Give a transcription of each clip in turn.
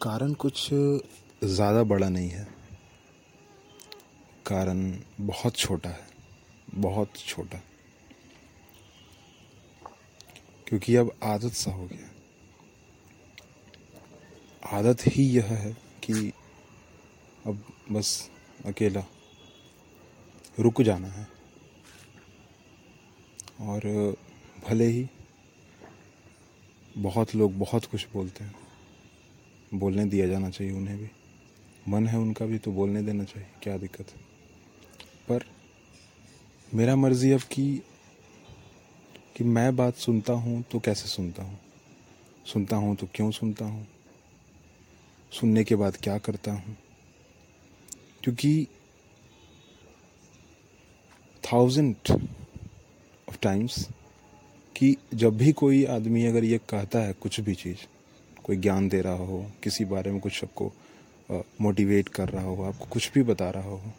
कारण कुछ ज़्यादा बड़ा नहीं है। कारण बहुत छोटा है, बहुत छोटा। क्योंकि अब आदत सा हो गया। आदत ही यह है कि अब बस अकेला रुक जाना है। और भले ही बहुत लोग बहुत कुछ बोलते हैं। बोलने दिया जाना चाहिए उन्हें भी। मन है उनका भी तो बोलने देना चाहिए, क्या दिक्कत है? पर मेरा मर्ज़ी अब कि कि मैं बात सुनता हूँ तो कैसे सुनता हूँ? सुनता हूँ तो क्यों सुनता हूँ? सुनने के बाद क्या करता हूँ? क्योंकि थाउज़ेंड ऑफ़ टाइम्स कि जब भी कोई आदमी अगर ये कहता है कुछ भी चीज़ कोई ज्ञान दे रहा हो, किसी बारे में कुछ आपको मोटिवेट कर रहा हो, आपको कुछ भी बता रहा हो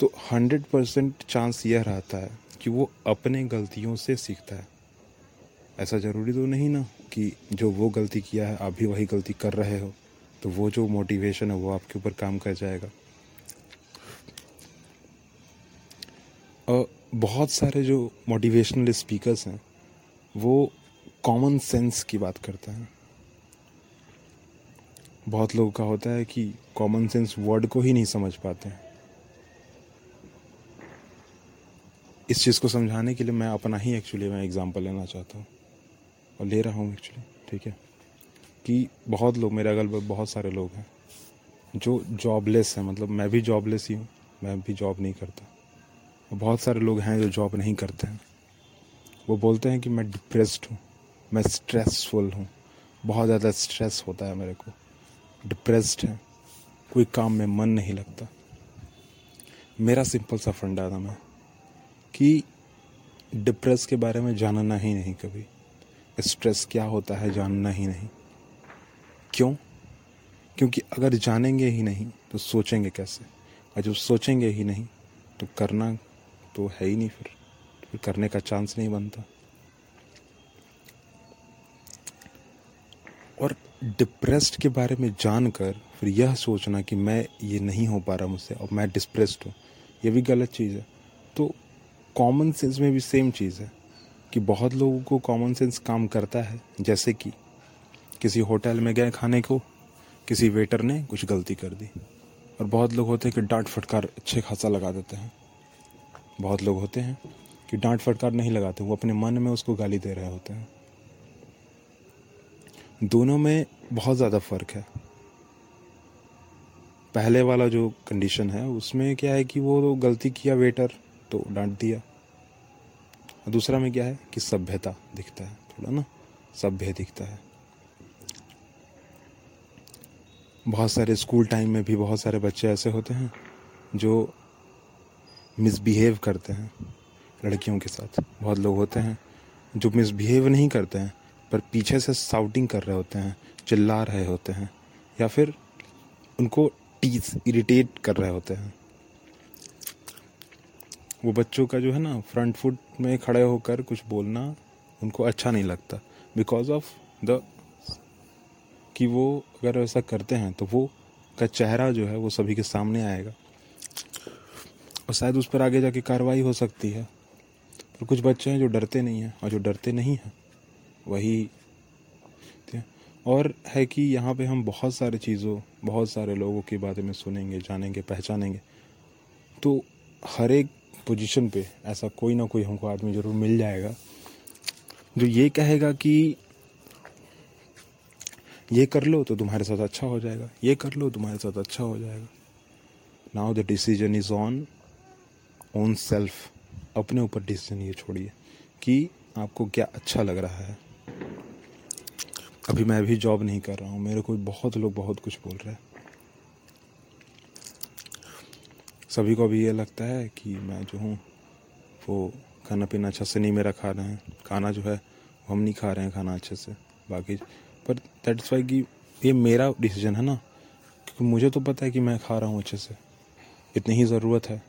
तो हंड्रेड परसेंट चांस यह रहता है कि वो अपने गलतियों से सीखता है। ऐसा ज़रूरी तो नहीं ना कि जो वो गलती किया है, आप भी वही गलती कर रहे हो तो वो जो मोटिवेशन है वो आपके ऊपर काम कर जाएगा। और बहुत सारे जो मोटिवेशनल स्पीकर्स हैं, वो कॉमन सेंस की बात करते हैं। बहुत लोगों का होता है कि कॉमन सेंस वर्ड को ही नहीं समझ पाते हैं। इस चीज़ को समझाने के लिए मैं अपना ही एक्चुअली मैं एग्ज़ाम्पल लेना चाहता हूँ। और ले रहा हूँ एक्चुअली ठीक है? कि बहुत लोग, मेरे अगल बगल बहुत सारे लोग हैं, जो जॉबलेस हैं मतलब मैं भी जॉबलेस ही हूँ, मैं भी जॉब नहीं करता। और बहुत सारे लोग हैं जो जॉब नहीं करते हैं। वो बोलते हैं कि मैं डिप्रेस्ड हूँ। मैं स्ट्रेसफुल हूँ। बहुत ज़्यादा स्ट्रेस होता है मेरे को। डिप्रेस्ड है। कोई काम में मन नहीं लगता। मेरा सिंपल सा फंडा था मैं कि डिप्रेस के बारे में जानना ही नहीं कभी। स्ट्रेस क्या होता है जानना ही नहीं। क्यों? क्योंकि अगर जानेंगे ही नहीं तो सोचेंगे कैसे? और जब सोचेंगे ही नहीं तो करना तो है ही नहीं फिर। फिर करने का चांस नहीं बनता। और डिप्रेस्ड के बारे में जानकर फिर यह सोचना कि मैं ये नहीं हो पा रहा मुझसे और मैं डिप्रेस्ड हूँ। ये भी गलत चीज़ है। तो कॉमन सेंस में भी सेम चीज़ है कि बहुत लोगों को कॉमन सेंस काम करता है। जैसे कि किसी होटल में गए खाने को, किसी वेटर ने कुछ गलती कर दी। और बहुत लोग होते हैं कि डांट फटकार अच्छे खासा लगा देते हैं। बहुत लोग होते हैं कि डांट फटकार नहीं लगाते, वो अपने मन में उसको गाली दे रहे होते हैं। दोनों में बहुत ज़्यादा फ़र्क है। पहले वाला जो कंडीशन है, उसमें क्या है कि वो गलती किया वेटर तो डांट दिया। दूसरा में क्या है कि सभ्यता दिखता है, थोड़ा ना, सभ्य दिखता है। बहुत सारे स्कूल टाइम में भी बहुत सारे बच्चे ऐसे होते हैं, जो मिसबिहेव करते हैं, लड़कियों के साथ। बहुत लोग होते हैं, जो मिसबिहेव नहीं करते हैं पर पीछे से साउटिंग कर रहे होते हैं, चिल्ला रहे होते हैं, या फिर उनको टीज इरिटेट कर रहे होते हैं। वो बच्चों का जो है ना फ्रंट फुट में खड़े होकर कुछ बोलना उनको अच्छा नहीं लगता। बिकॉज़ ऑफ़ द कि वो अगर ऐसा करते हैं तो वो का चेहरा जो है, वो सभी के सामने आएगा। और शायद उस पर आगे जाके कार्रवाई हो सकती है। पर कुछ बच्चे हैं जो डरते नहीं हैं, और जो डरते नहीं हैं वही और है कि यहाँ पे हम बहुत सारे चीज़ों, बहुत सारे लोगों के बारे में सुनेंगे, जानेंगे, पहचानेंगे। तो हर एक पोजीशन पे ऐसा कोई ना कोई हमको आदमी ज़रूर मिल जाएगा, जो ये कहेगा कि ये कर लो तो तुम्हारे साथ अच्छा हो जाएगा, ये कर लो तुम्हारे साथ अच्छा हो जाएगा। Now the decision is on own self अपने ऊपर डिसीज़न ये छोड़िए कि आपको क्या अच्छा लग रहा है। अभी मैं भी जॉब नहीं कर रहा हूँ। मेरे को बहुत लोग बहुत कुछ बोल रहे हैं। सभी को अभी ये लगता है कि मैं जो हूँ, वो खाना पीना अच्छा से नहीं मेरा खा रहे हैं। खाना जो है हम नहीं खा रहे हैं खाना अच्छे से। बाकी पर दैट दैट्स वाई कि ये मेरा डिसीज़न है ना। क्योंकि मुझे तो पता है कि मैं खा रहा हूँ अच्छे से। इतनी ही ज़रूरत है।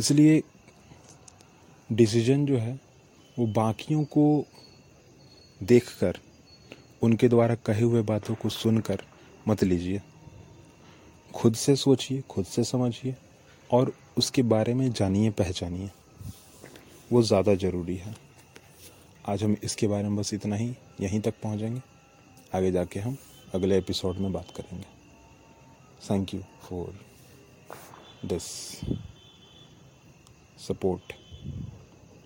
इसलिए डिसीज़न जो है वो बाकियों को देखकर, उनके द्वारा कहे हुए बातों को सुनकर मत लीजिए। खुद से सोचिए, खुद से समझिए और उसके बारे में जानिए, पहचानिए। वो ज़्यादा ज़रूरी है। आज हम इसके बारे में बस इतना ही, यहीं तक पहुँचेंगे। आगे जाके हम अगले एपिसोड में बात करेंगे। Thank you for this support